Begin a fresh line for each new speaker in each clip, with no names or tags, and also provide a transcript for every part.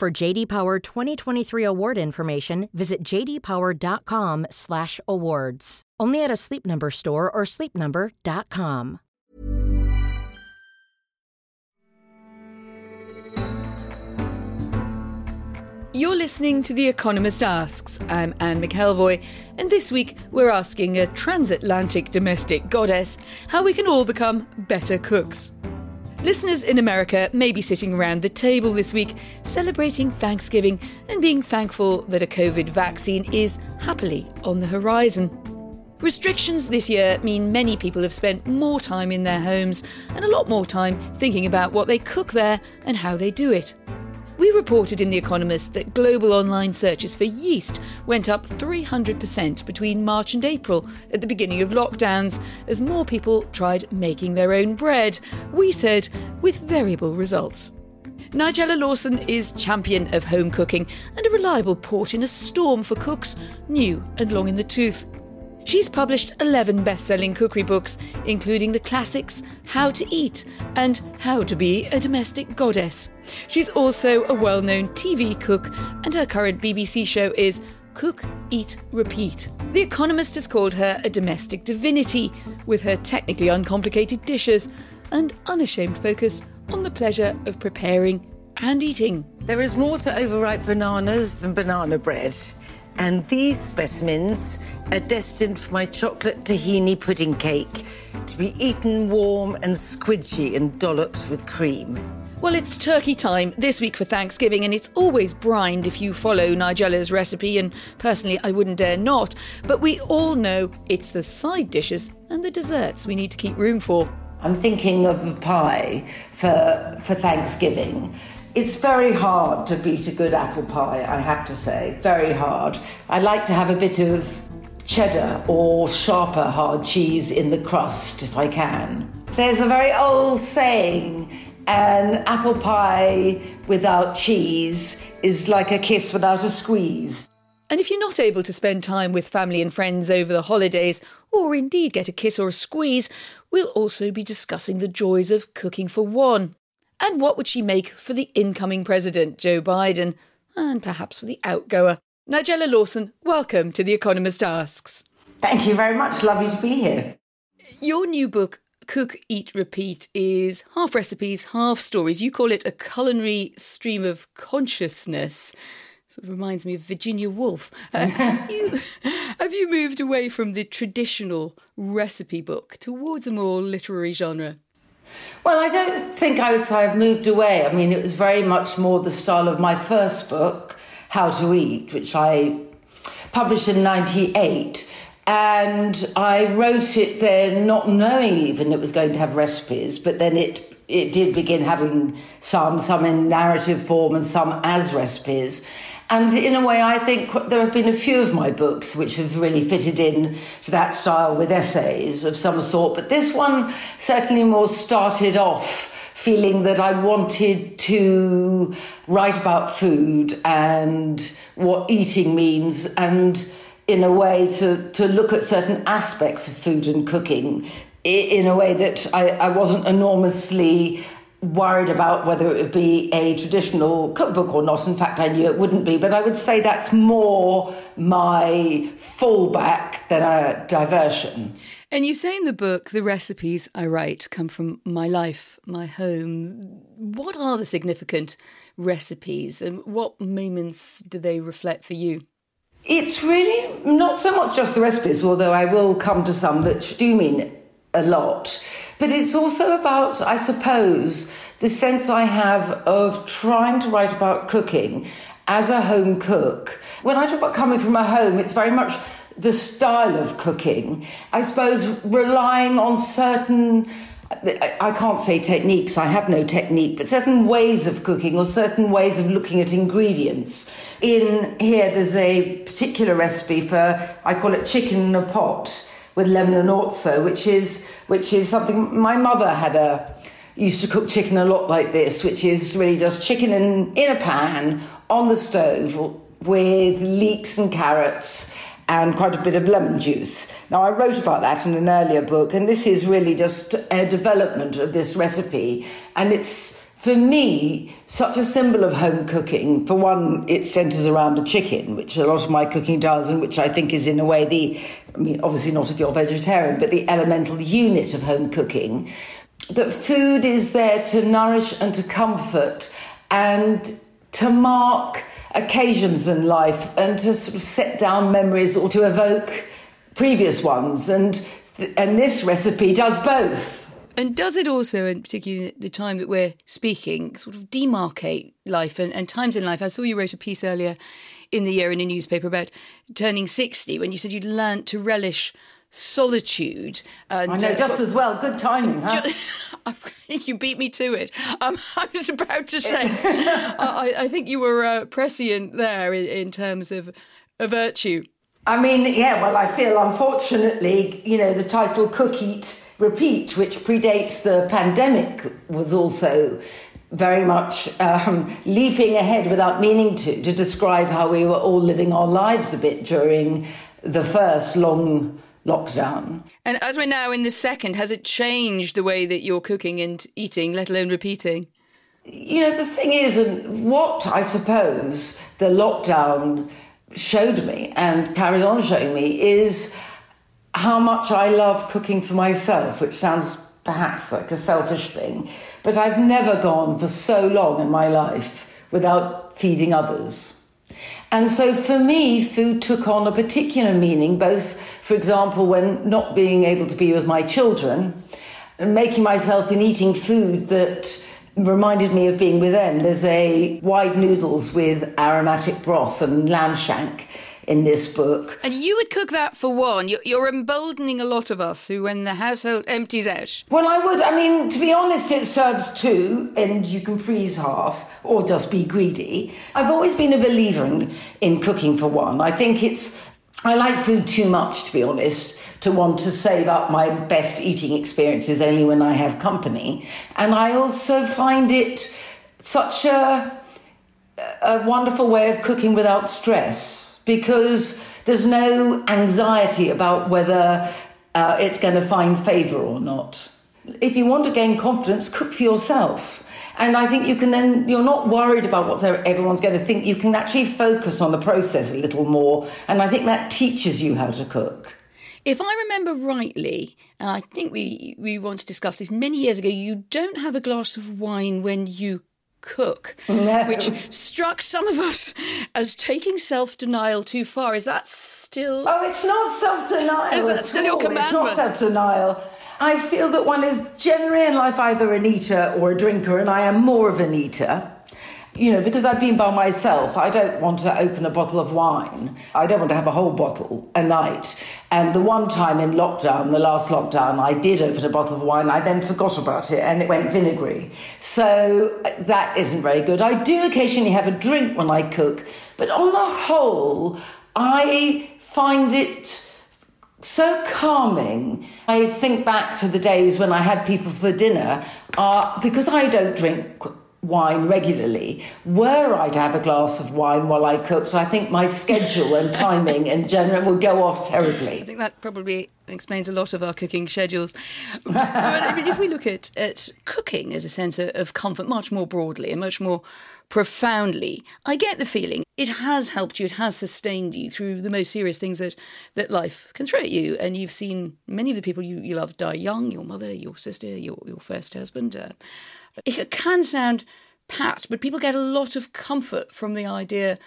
For JD Power 2023 award information, visit jdpower.com/awards. Only at a Sleep Number store or sleepnumber.com.
You're listening to The Economist Asks. I'm Anne McElvoy, and this week we're asking a transatlantic domestic goddess how we can all become better cooks. Listeners in America may be sitting around the table this week celebrating Thanksgiving and being thankful that a COVID vaccine is happily on the horizon. Restrictions this year mean many people have spent more time in their homes and a lot more time thinking about what they cook there and how they do it. We reported in The Economist that global online searches for yeast went up 300% between March and April at the beginning of lockdowns as more people tried making their own bread. We said with variable results. Nigella Lawson is champion of home cooking and a reliable port in a storm for cooks new and long in the tooth. She's published 11 best selling cookery books, including the classics How to Eat and How to Be a Domestic Goddess. She's also a well known TV cook, and her current BBC show is Cook, Eat, Repeat. The Economist has called her a domestic divinity, with her technically uncomplicated dishes and unashamed focus on the pleasure of preparing and eating.
There is more to overripe bananas than banana bread. And these specimens are destined for my chocolate tahini pudding cake to be eaten warm and squidgy and dollops with cream.
Well, it's turkey time this week for Thanksgiving, and it's always brined if you follow Nigella's recipe, and personally, I wouldn't dare not. But we all know it's the side dishes and the desserts we need to keep room for.
I'm thinking of a pie for, for Thanksgiving. It's very hard to beat a good apple pie, I have to say. Very hard. I like to have a bit of cheddar or sharper hard cheese in the crust if I can. There's a very old saying an apple pie without cheese is like a kiss without a squeeze.
And if you're not able to spend time with family and friends over the holidays, or indeed get a kiss or a squeeze, we'll also be discussing the joys of cooking for one. And what would she make for the incoming president, Joe Biden, and perhaps for the outgoer? Nigella Lawson, welcome to The Economist Asks.
Thank you very much. Lovely to be here.
Your new book, Cook, Eat, Repeat, is half recipes, half stories. You call it a culinary stream of consciousness. Sort of reminds me of Virginia Woolf. Uh, have, you, have you moved away from the traditional recipe book towards a more literary genre?
Well, I don't think I would say I've moved away. I mean, it was very much more the style of my first book, How to Eat, which I published in 98. And I wrote it then not knowing even it was going to have recipes, but then it it did begin having some, some in narrative form and some as recipes. And in a way, I think there have been a few of my books which have really fitted in to that style with essays of some sort. But this one certainly more started off feeling that I wanted to write about food and what eating means and in a way to, to look at certain aspects of food and cooking in a way that I, I wasn't enormously worried about whether it would be a traditional cookbook or not. In fact, I knew it wouldn't be, but I would say that's more my fallback than a diversion.
And you say in the book, the recipes I write come from my life, my home. What are the significant recipes and what moments do they reflect for you?
It's really not so much just the recipes, although I will come to some that do mean a lot. But it's also about, I suppose, the sense I have of trying to write about cooking as a home cook. When I talk about coming from a home, it's very much the style of cooking. I suppose relying on certain I can't say techniques, I have no technique, but certain ways of cooking or certain ways of looking at ingredients. In here, there's a particular recipe for, I call it chicken in a pot with lemon and orzo, which is, which is something my mother had a, used to cook chicken a lot like this, which is really just chicken in, in a pan on the stove with leeks and carrots and quite a bit of lemon juice. Now, I wrote about that in an earlier book, and this is really just a development of this recipe. And it's, for me, such a symbol of home cooking. For one, it centres around a chicken, which a lot of my cooking does, and which I think is, in a way, the, I mean, obviously not if you're vegetarian, but the elemental unit of home cooking. That food is there to nourish and to comfort and to mark occasions in life and to sort of set down memories or to evoke previous ones. And, and this recipe does both.
And does it also, in particular the time that we're speaking, sort of demarcate life and, and times in life? I saw you wrote a piece earlier in the year in a newspaper about turning 60 when you said you'd learned to relish solitude.
And, I know, uh, just as well. Good timing, huh?
you beat me to it. Um, I was about to say, I, I, think you were uh, prescient there in, in terms of a virtue.
I mean, yeah, well, I feel unfortunately, you know, the title Cook, Eat, Repeat, which predates the pandemic, was also very much um, leaping ahead without meaning to, to describe how we were all living our lives a bit during the first long lockdown.
And as we're now in the second, has it changed the way that you're cooking and eating, let alone repeating?
You know, the thing is, and what I suppose the lockdown showed me and carries on showing me is how much I love cooking for myself, which sounds perhaps like a selfish thing, but I've never gone for so long in my life without feeding others. And so for me, food took on a particular meaning, both, for example, when not being able to be with my children, and making myself and eating food that reminded me of being with them. There's a wide noodles with aromatic broth and lamb shank in this book.
And you would cook that for one. You're emboldening a lot of us who, when the household empties out.
Well, I would. I mean, to be honest, it serves two, and you can freeze half or just be greedy. I've always been a believer in, in cooking for one. I think it's. I like food too much, to be honest, to want to save up my best eating experiences only when I have company. And I also find it such a, a wonderful way of cooking without stress because there's no anxiety about whether uh, it's going to find favour or not. If you want to gain confidence, cook for yourself. And I think you can then, you're not worried about what everyone's going to think. You can actually focus on the process a little more. And I think that teaches you how to cook.
If I remember rightly, and I think we, we want to discuss this many years ago, you don't have a glass of wine when you cook, no. which struck some of us as taking self denial too far. Is that still.
Oh, it's not self denial.
Is that still your commandment? It's
not self denial. I feel that one is generally in life either an eater or a drinker, and I am more of an eater you know, because I've been by myself, I don't want to open a bottle of wine. I don't want to have a whole bottle a night. And the one time in lockdown, the last lockdown, I did open a bottle of wine. I then forgot about it and it went vinegary. So that isn't very good. I do occasionally have a drink when I cook, but on the whole, I find it so calming. I think back to the days when I had people for dinner, uh, because I don't drink wine regularly. Were I to have a glass of wine while I cooked, I think my schedule and timing in general would go off terribly.
I think that probably explains a lot of our cooking schedules. but if we look at, at cooking as a sense of comfort much more broadly and much more profoundly, I get the feeling it has helped you, it has sustained you through the most serious things that, that life can throw at you. And you've seen many of the people you, you love die young your mother, your sister, your, your first husband. Uh, it can sound pat, but people get a lot of comfort from the idea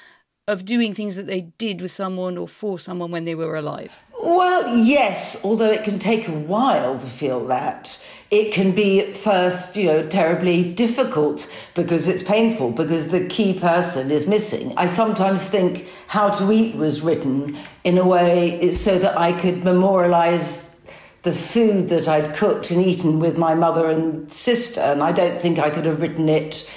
of doing things that they did with someone or for someone when they were alive.
Well, yes, although it can take a while to feel that. It can be at first, you know, terribly difficult because it's painful, because the key person is missing. I sometimes think How to Eat was written in a way so that I could memorialize the food that I'd cooked and eaten with my mother and sister, and I don't think I could have written it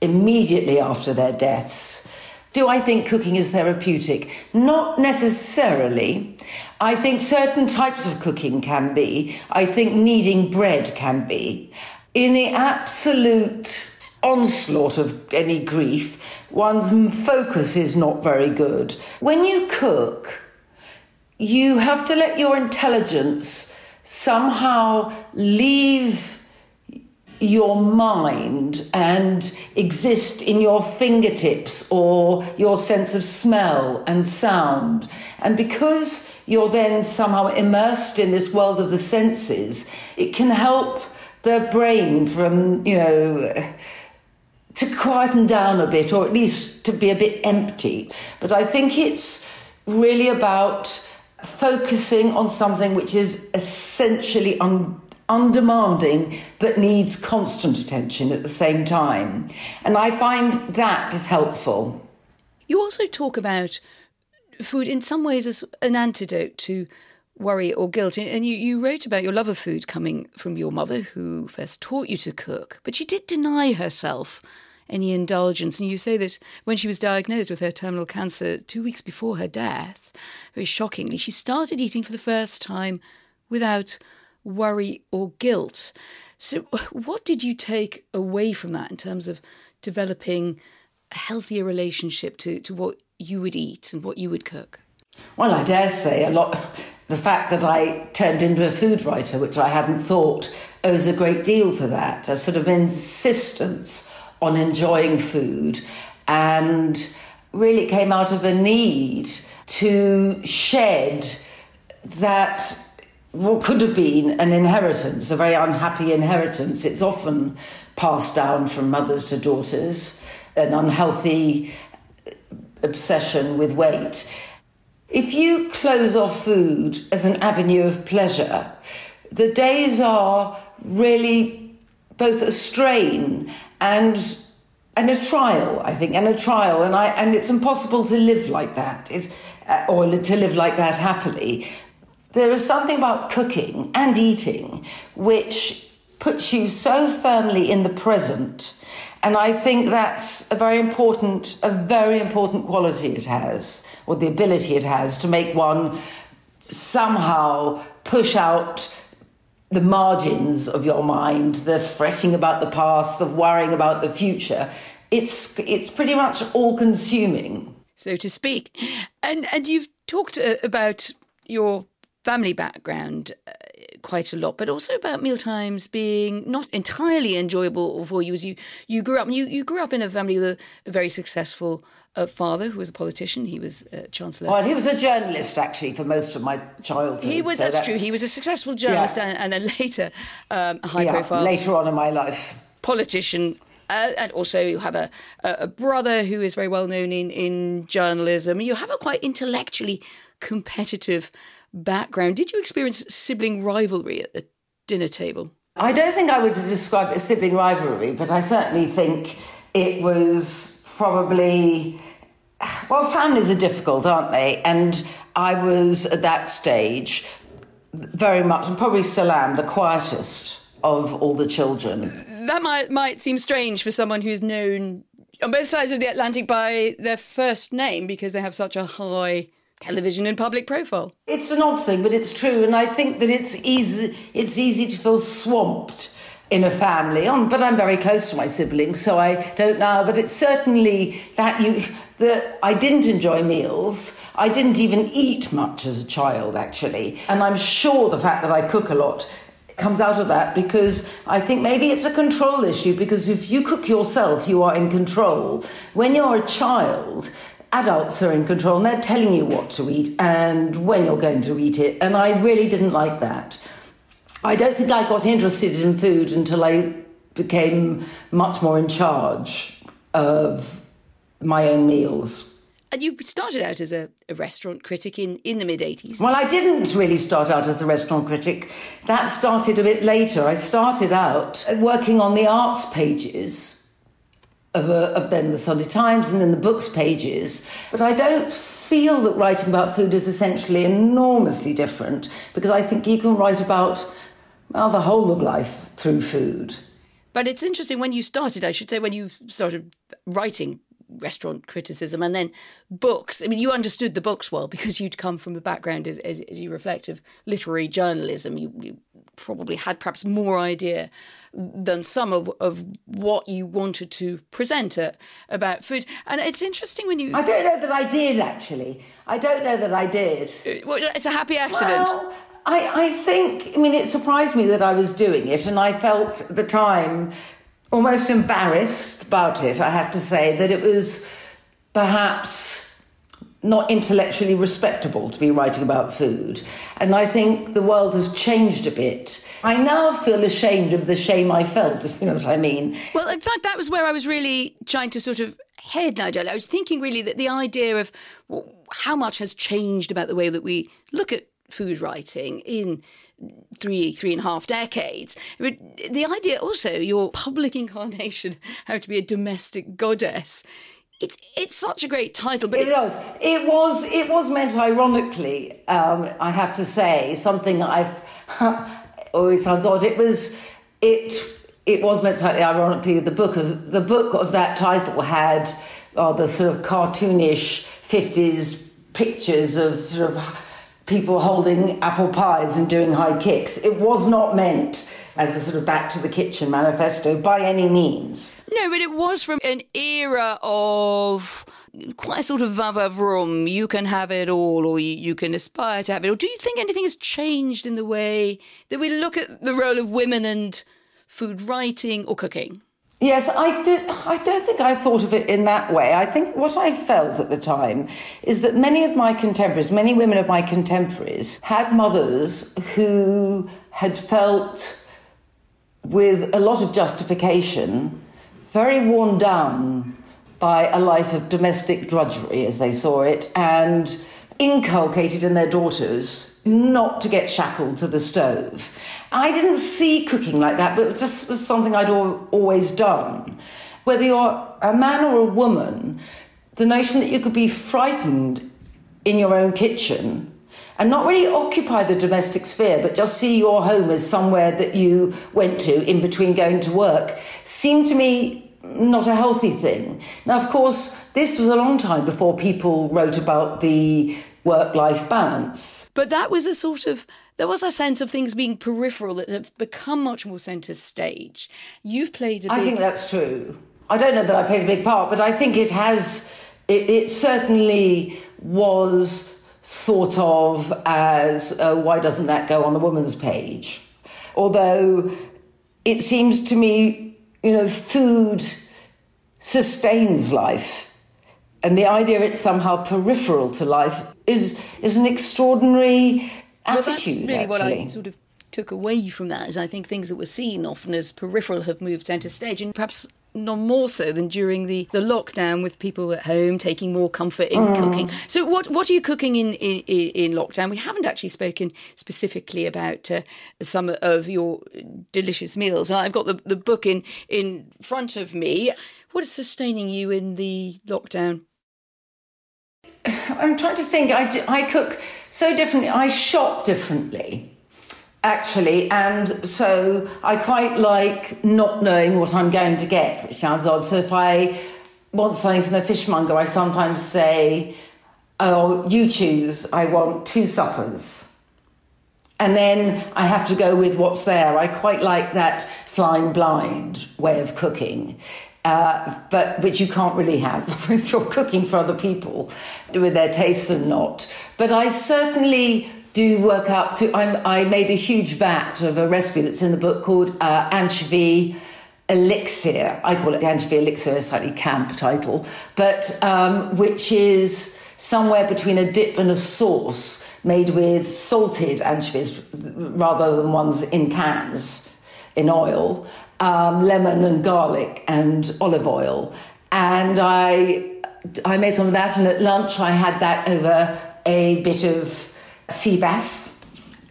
immediately after their deaths. Do I think cooking is therapeutic? Not necessarily. I think certain types of cooking can be. I think kneading bread can be. In the absolute onslaught of any grief, one's focus is not very good. When you cook, you have to let your intelligence somehow leave your mind and exist in your fingertips or your sense of smell and sound. And because you're then somehow immersed in this world of the senses, it can help the brain from, you know, to quieten down a bit or at least to be a bit empty. But I think it's really about focusing on something which is essentially un- undemanding but needs constant attention at the same time. And I find that is helpful.
You also talk about food in some ways as an antidote to worry or guilt. And you, you wrote about your love of food coming from your mother, who first taught you to cook, but she did deny herself any indulgence. And you say that when she was diagnosed with her terminal cancer two weeks before her death, very shockingly, she started eating for the first time without worry or guilt. So, what did you take away from that in terms of developing a healthier relationship to, to what you would eat and what you would cook?
Well, I dare say a lot. The fact that I turned into a food writer, which I hadn't thought, owes a great deal to that. A sort of insistence on enjoying food, and really came out of a need to shed that what could have been an inheritance, a very unhappy inheritance. It's often passed down from mothers to daughters, an unhealthy obsession with weight. If you close off food as an avenue of pleasure, the days are really both a strain and and a trial, I think, and a trial, and I and it's impossible to live like that. It's uh, or to live like that happily. There is something about cooking and eating which puts you so firmly in the present. And I think that's a very important, a very important quality it has, or the ability it has to make one somehow push out the margins of your mind, the fretting about the past, the worrying about the future. It's it's pretty much all consuming,
so to speak. And and you've talked uh, about your family background quite a lot, but also about mealtimes being not entirely enjoyable for you. As you you grew up, you you grew up in a family with a, very successful uh, father who was a politician. He was uh, chancellor.
Well, he was a journalist actually for most of my childhood.
He was. So that's, that's, true. He was a successful journalist, yeah. and, and, then later um, high yeah, profile.
Later on in my life,
politician. Uh, and also, you have a, a brother who is very well known in, in journalism. You have a quite intellectually competitive background. Did you experience sibling rivalry at the dinner table?
I don't think I would describe it as sibling rivalry, but I certainly think it was probably. Well, families are difficult, aren't they? And I was at that stage very much, and probably still am, the quietest of all the children.
That might might seem strange for someone who's known on both sides of the Atlantic by their first name because they have such a high television and public profile.
It's an odd thing, but it's true, and I think that it's easy. It's easy to feel swamped in a family. But I'm very close to my siblings, so I don't know. But it's certainly that you that I didn't enjoy meals. I didn't even eat much as a child, actually, and I'm sure the fact that I cook a lot comes out of that because I think maybe it's a control issue because if you cook yourself, you are in control. When you're a child, adults are in control and they're telling you what to eat and when you're going to eat it. And I really didn't like that. I don't think I got interested in food until I became much more in charge of my own meals.
And you started out as a, a, restaurant critic in, in the mid 80s.
Well, I didn't really start out as a restaurant critic. That started a bit later. I started out working on the arts pages of, a, of then the Sunday Times and then the books pages. But I don't feel that writing about food is essentially enormously different because I think you can write about well, the whole of life through food.
But it's interesting when you started, I should say, when you started writing restaurant criticism and then books. I mean, you understood the books well because you'd come from a background, as, as, as you reflect, of literary journalism. You, you, probably had perhaps more idea than some of, of what you wanted to present uh, about food. And it's interesting when you.
I don't know that I did, actually. I don't know that I did.
Uh, it's a happy accident.
Well, I, I think, I mean, it surprised me that I was doing it, and I felt at the time almost embarrassed about it, I have to say, that it was perhaps not intellectually respectable to be writing about food. And I think the world has changed a bit. I now feel ashamed of the shame I felt, if you know what I mean.
Well, in fact, that was where I was really trying to sort of head, Nigella. I was thinking really that the idea of how much has changed about the way that we look at food writing in three three and a half decades the idea also your public incarnation how to be a domestic goddess it's it's such a great title but
it, it was it was it was meant ironically um, i have to say something i've always sounds odd it was it it was meant slightly ironically the book of the book of that title had uh, the sort of cartoonish 50s pictures of sort of people holding apple pies and doing high kicks. It was not meant as a sort of back to the kitchen manifesto by any means.
No, but it was from an era of quite a sort of vava vroom. You can have it all, or you can aspire to have it. Or do you think anything has changed in the way that we look at the role of women and food writing or cooking?
Yes, I did. I don't think I thought of it in that way. I think what I felt at the time is that many of my contemporaries, many women of my contemporaries, had mothers who had felt, with a lot of justification, very worn down by a life of domestic drudgery, as they saw it, and inculcated in their daughters not to get shackled to the stove. I didn't see cooking like that, but it just was something I'd always done. Whether you're a man or a woman, the notion that you could be frightened in your own kitchen and not really occupy the domestic sphere, but just see your home as somewhere that you went to in between going to work, seemed to me not a healthy thing. Now, of course, this was a long time before people wrote about the work life balance.
But that was a sort of, there was a sense of things being peripheral that have become much more centre stage. You've played a big...
I think that's true. I don't know that I played a big part, but I think it has, it, it certainly was thought of as uh, why doesn't that go on the woman's page? Although it seems to me, you know, food sustains life and the idea it's somehow peripheral to life is is an extraordinary attitude. Well,
that's really
actually.
what I sort of took away from that. Is I think things that were seen often as peripheral have moved centre stage, and perhaps not more so than during the, the lockdown with people at home taking more comfort in mm. cooking. So, what what are you cooking in, in, in lockdown? We haven't actually spoken specifically about uh, some of your delicious meals, and I've got the, the book in in front of me. What is sustaining you in the lockdown?
I'm trying to think. I, I cook so differently. I shop differently, actually. And so I quite like not knowing what I'm going to get, which sounds odd. So if I want something from the fishmonger, I sometimes say, Oh, you choose. I want two suppers. And then I have to go with what's there. I quite like that flying blind way of cooking uh, but which you can't really have if you're cooking for other people with their tastes and not. But I certainly do work up to. I'm, i made a huge vat of a recipe that's in the book called uh, anchovy elixir. I call it anchovy elixir, a slightly camp title, but um, which is somewhere between a dip and a sauce made with salted anchovies rather than ones in cans in oil um, lemon and garlic and olive oil. And I, I made some of that, and at lunch I had that over a bit of sea bass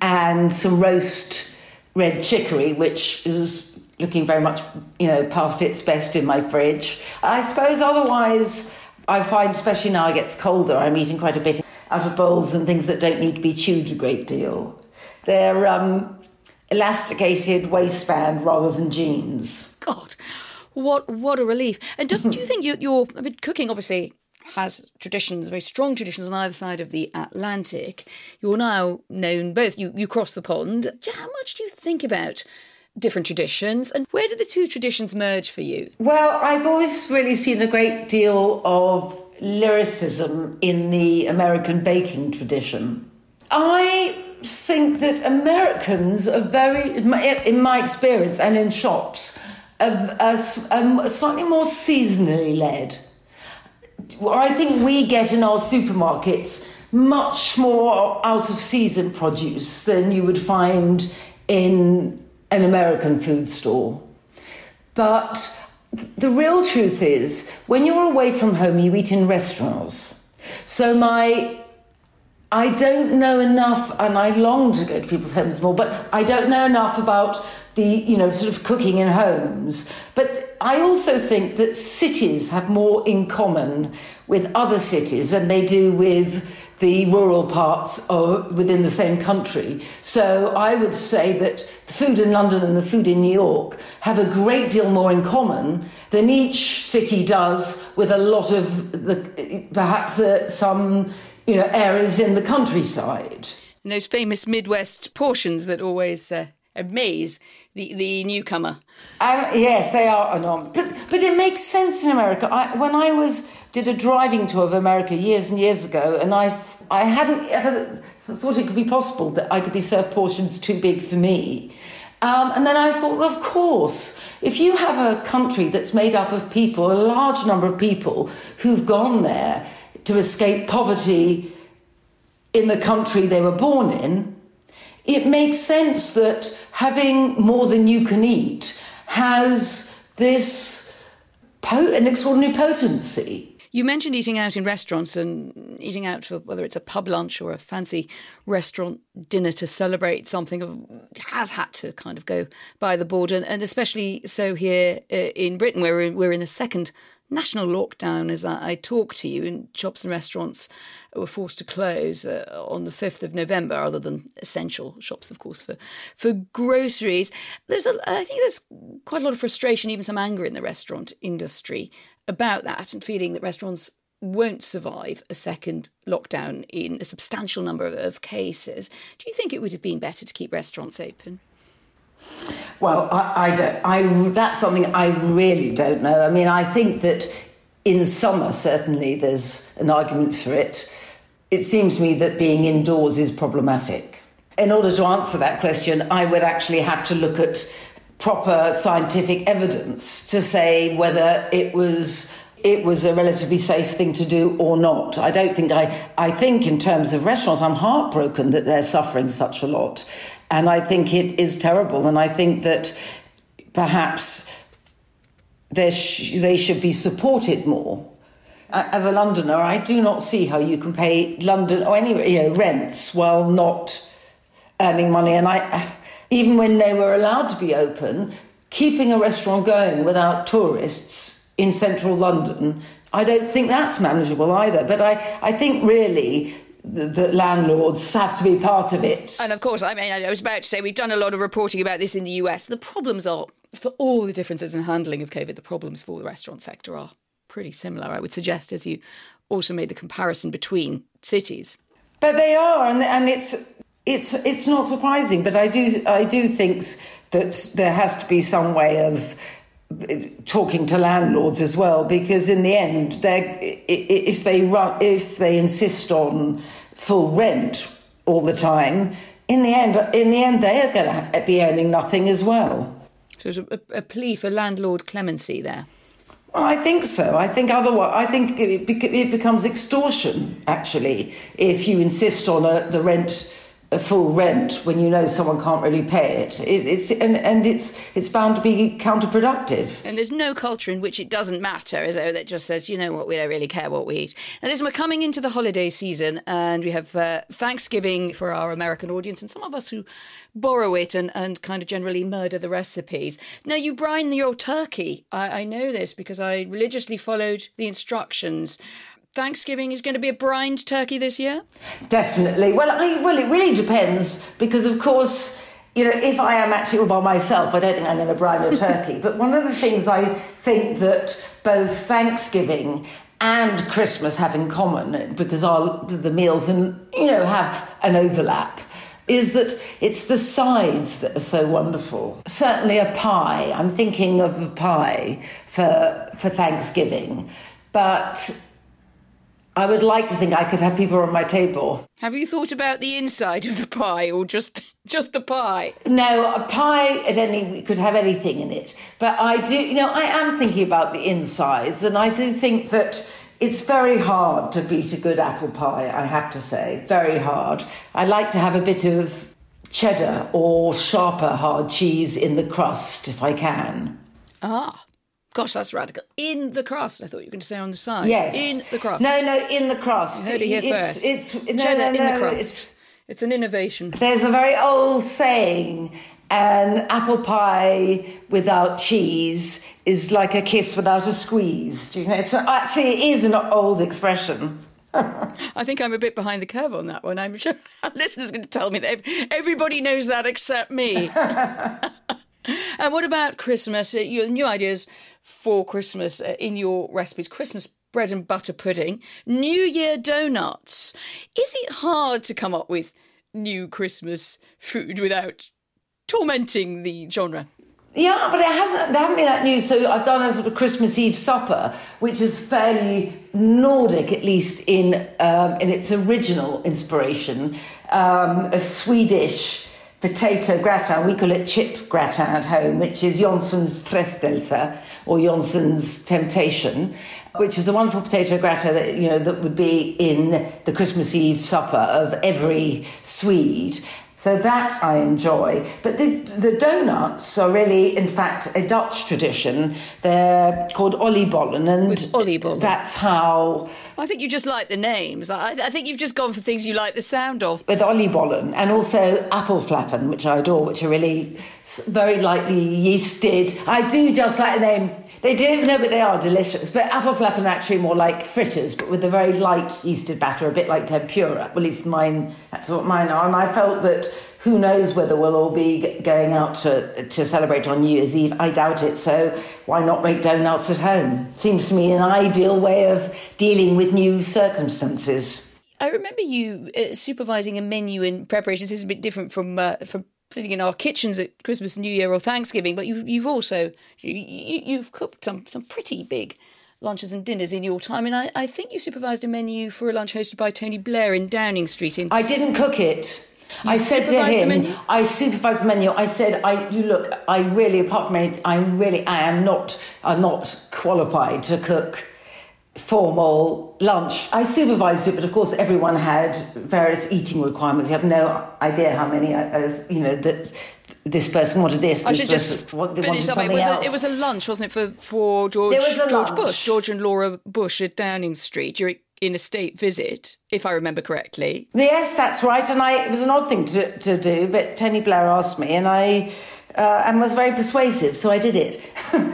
and some roast red chicory, which is looking very much, you know, past its best in my fridge. I suppose otherwise, I find, especially now it gets colder, I'm eating quite a bit out of bowls and things that don't need to be chewed a great deal. They're um, elasticated waistband rather than jeans.
God, what what a relief! And just do you think you, you're? I mean, cooking obviously has traditions, very strong traditions on either side of the Atlantic. You're now known both. You you cross the pond. How much do you think about? different traditions and where did the two traditions merge for you
well i've always really seen a great deal of lyricism in the american baking tradition i think that americans are very in my experience and in shops are, are slightly more seasonally led I think we get in our supermarkets much more out of season produce than you would find in an American food store. But the real truth is, when you're away from home, you eat in restaurants. So my I don't know enough, and I long to go to people's homes more, but I don't know enough about the, you know, sort of cooking in homes. But I also think that cities have more in common with other cities than they do with the rural parts of, within the same country. So I would say that the food in London and the food in New York have a great deal more in common than each city does with a lot of the perhaps the, some you know, areas in the countryside.
And those famous Midwest portions that always uh, amaze the, the newcomer.
Um, yes, they are enormous. But, but it makes sense in America. I, when I was did a driving tour of America years and years ago, and I, I hadn't ever thought it could be possible that I could be served portions too big for me. Um, and then I thought, of course, if you have a country that's made up of people, a large number of people who've gone there to escape poverty in the country they were born in, it makes sense that having more than you can eat has this an extraordinary potency.
You mentioned eating out in restaurants and eating out for whether it's a pub lunch or a fancy restaurant dinner to celebrate something has had to kind of go by the board, and, and especially so here uh, in Britain, where we're, we're in the second national lockdown as I, I talk to you, and shops and restaurants were forced to close uh, on the 5th of November, other than essential shops, of course, for, for groceries. There's a, I think there's quite a lot of frustration, even some anger in the restaurant industry about that, and feeling that restaurants won't survive a second lockdown in a substantial number of cases. Do you think it would have been better to keep restaurants open?
Well, I, I don't. I that's something I really don't know. I mean, I think that in summer certainly there's an argument for it. It seems to me that being indoors is problematic. In order to answer that question, I would actually have to look at proper scientific evidence to say whether it was it was a relatively safe thing to do or not. I don't think I I think in terms of restaurants I'm heartbroken that they're suffering such a lot. And I think it is terrible. And I think that perhaps they should be supported more. As a Londoner, I do not see how you can pay London or any you know, rents while not earning money. And I, even when they were allowed to be open, keeping a restaurant going without tourists in central London, I don't think that's manageable either. But I, I think really that landlords have to be part of it.
And of course, I mean, I was about to say we've done a lot of reporting about this in the US. The problems are, for all the differences in handling of COVID, the problems for the restaurant sector are pretty similar, I would suggest, as you also made the comparison between cities.
But they are, and, and it's it's it's not surprising. But I do I do think that there has to be some way of talking to landlords as well because in the end they if they run, if they insist on full rent all the time in the end in the end they are going to be earning nothing as well
so there's a, a plea for landlord clemency there
well, I think so. I think otherwise, I think it, it becomes extortion. Actually, if you insist on a, the rent full rent when you know someone can't really pay it. it it's and, and it's it's bound to be counterproductive.
And there's no culture in which it doesn't matter, is there? That just says, you know what, we don't really care what we eat. And listen, we're coming into the holiday season, and we have uh, Thanksgiving for our American audience, and some of us who borrow it and, and kind of generally murder the recipes. Now, you brine your turkey. I, I know this because I religiously followed the instructions. Thanksgiving is going to be a brined turkey this year?
Definitely. Well, I, well, it really depends because, of course, you know, if I am actually all by myself, I don't think I'm going to brine a turkey. but one of the things I think that both Thanksgiving and Christmas have in common, because our, the meals and you know have an overlap, is that it's the sides that are so wonderful. Certainly a pie. I'm thinking of a pie for for Thanksgiving, but I would like to think I could have people on my table.
Have you thought about the inside of the pie or just just the pie?
No, a pie at any could have anything in it. But I do, you know, I am thinking about the insides, and I do think that it's very hard to beat a good apple pie. I have to say, very hard. I like to have a bit of cheddar or sharper hard cheese in the crust if I can.
Ah. Gosh, that's radical. In the crust. I thought you were going to say on the side.
Yes.
In the crust.
No, no, in the crust.
You heard it here
it's,
first.
It's, no,
Cheddar
no,
in
no,
the crust.
It's,
it's an innovation.
there's a very old saying an apple pie without cheese is like a kiss without a squeeze. Do you know? It's actually it is an old expression.
I think I'm a bit behind the curve on that one. I'm sure our listeners are going to tell me that everybody knows that except me. and what about Christmas? Uh, Your new ideas for Christmas uh, in your recipes? Christmas bread and butter pudding, New Year donuts. Is it hard to come up with new Christmas food without tormenting the genre?
Yeah, but it hasn't. There haven't been that new. So I've done a sort of Christmas Eve supper, which is fairly Nordic, at least in um, in its original inspiration. Um, a Swedish potato gratin. We call it chip gratin at home, which is Jansson's frestelse or Jansson's temptation, which is a wonderful potato gratin that you know that would be in the Christmas Eve supper of every Swede. So that I enjoy. But the, the donuts are really, in fact, a Dutch tradition. They're called oliebollen. And
oliebollen.
that's how,
I think you just like the names. I, I think you've just gone for things you like the sound of.
with oliebollen and also appelflappen, which I adore, which are really very lightly yeasted. I do just like the name. They do, no, but they are delicious. But appelflappen are actually more like fritters, but with a very light yeasted batter, a bit like tempura. Well, at least mine, that's what mine are. And I felt that who knows whether we'll all be going out to, to celebrate on New Year's Eve. I doubt it. So why not make donuts at home? Seems to me an ideal way of dealing with new circumstances.
I remember you uh, supervising a menu in preparations. This is a bit different from uh, from sitting in our kitchens at Christmas, New Year, or Thanksgiving. But you, you've also you, you, you've cooked some some pretty big lunches and dinners in your time. And I, I think you supervised a menu for a lunch hosted by Tony Blair in Downing Street. In
I didn't cook it. I said to him? I supervised the menu. I said, I you look, I really, apart from anything, I really, I am not, I'm not qualified to cook formal lunch. I supervised it, but of course, everyone had various eating requirements. You have no idea how many, uh, as you know, that this person wanted this.
I
this
should
person
just
wa- wanted
finish up. It
something
was, a, it was a lunch, wasn't it, for, for George,
was
George
lunch.
Bush, George and Laura Bush at Downing Street during in a state visit, if I remember correctly.
Yes, that's right. And I, it was an odd thing to, to do, but Tony Blair asked me, and I uh, and was very persuasive, so I did it.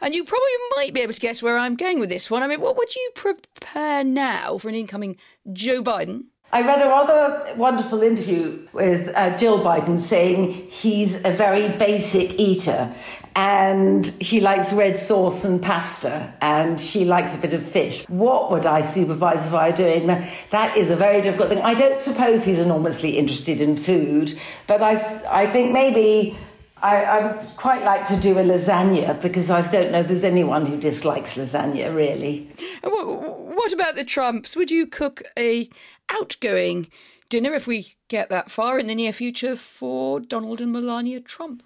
And you probably might be able to guess where I'm going with this one. I mean, what would you prepare now for an incoming Joe Biden?
I read a rather wonderful interview with uh, Jill Biden saying he's a very basic eater and he likes red sauce and pasta and she likes a bit of fish. What would I supervise if I were doing that? That is a very difficult thing. I don't suppose he's enormously interested in food, but I, I think maybe I, I would quite like to do a lasagna because I don't know if there's anyone who dislikes lasagna really.
What, what about the Trumps? Would you cook a outgoing dinner if we get that far in the near future for Donald and Melania Trump?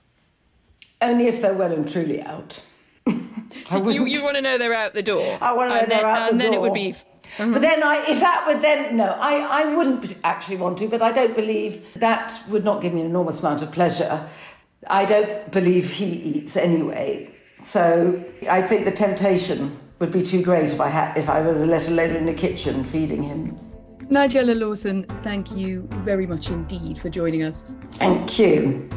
Only if they're well and truly out. I
You, you want to know they're out the door.
I wanna know
and
they're
then,
out the
And then it would
door.
be
But mm-hmm. then, I, if that would then no, I, I wouldn't actually want to. But I don't believe that would not give me an enormous amount of pleasure. I don't believe he eats anyway. So I think the temptation would be too great if I had if I was let alone in the kitchen feeding him.
Nigella Lawson, thank you very much indeed for joining us.
Thank you.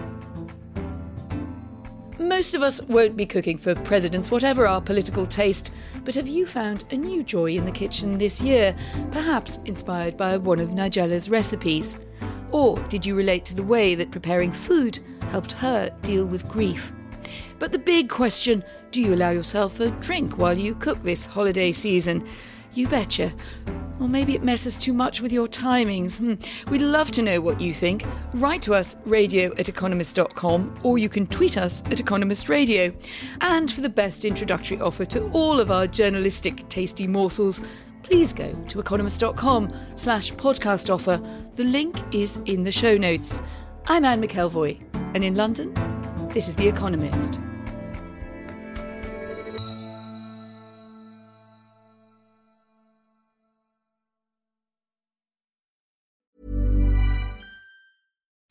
Most of us won't be cooking for presidents, whatever our political taste, but have you found a new joy in the kitchen this year, perhaps inspired by one of Nigella's recipes? Or did you relate to the way that preparing food helped her deal with grief? But the big question do you allow yourself a drink while you cook this holiday season? You betcha. Or maybe it messes too much with your timings. Hmm. We'd love to know what you think. Write to us, radio at economist.com, or you can tweet us at Economist Radio. And for the best introductory offer to all of our journalistic tasty morsels, please go to economist.com slash podcast offer. The link is in the show notes. I'm Anne McElvoy, and in London, this is The Economist.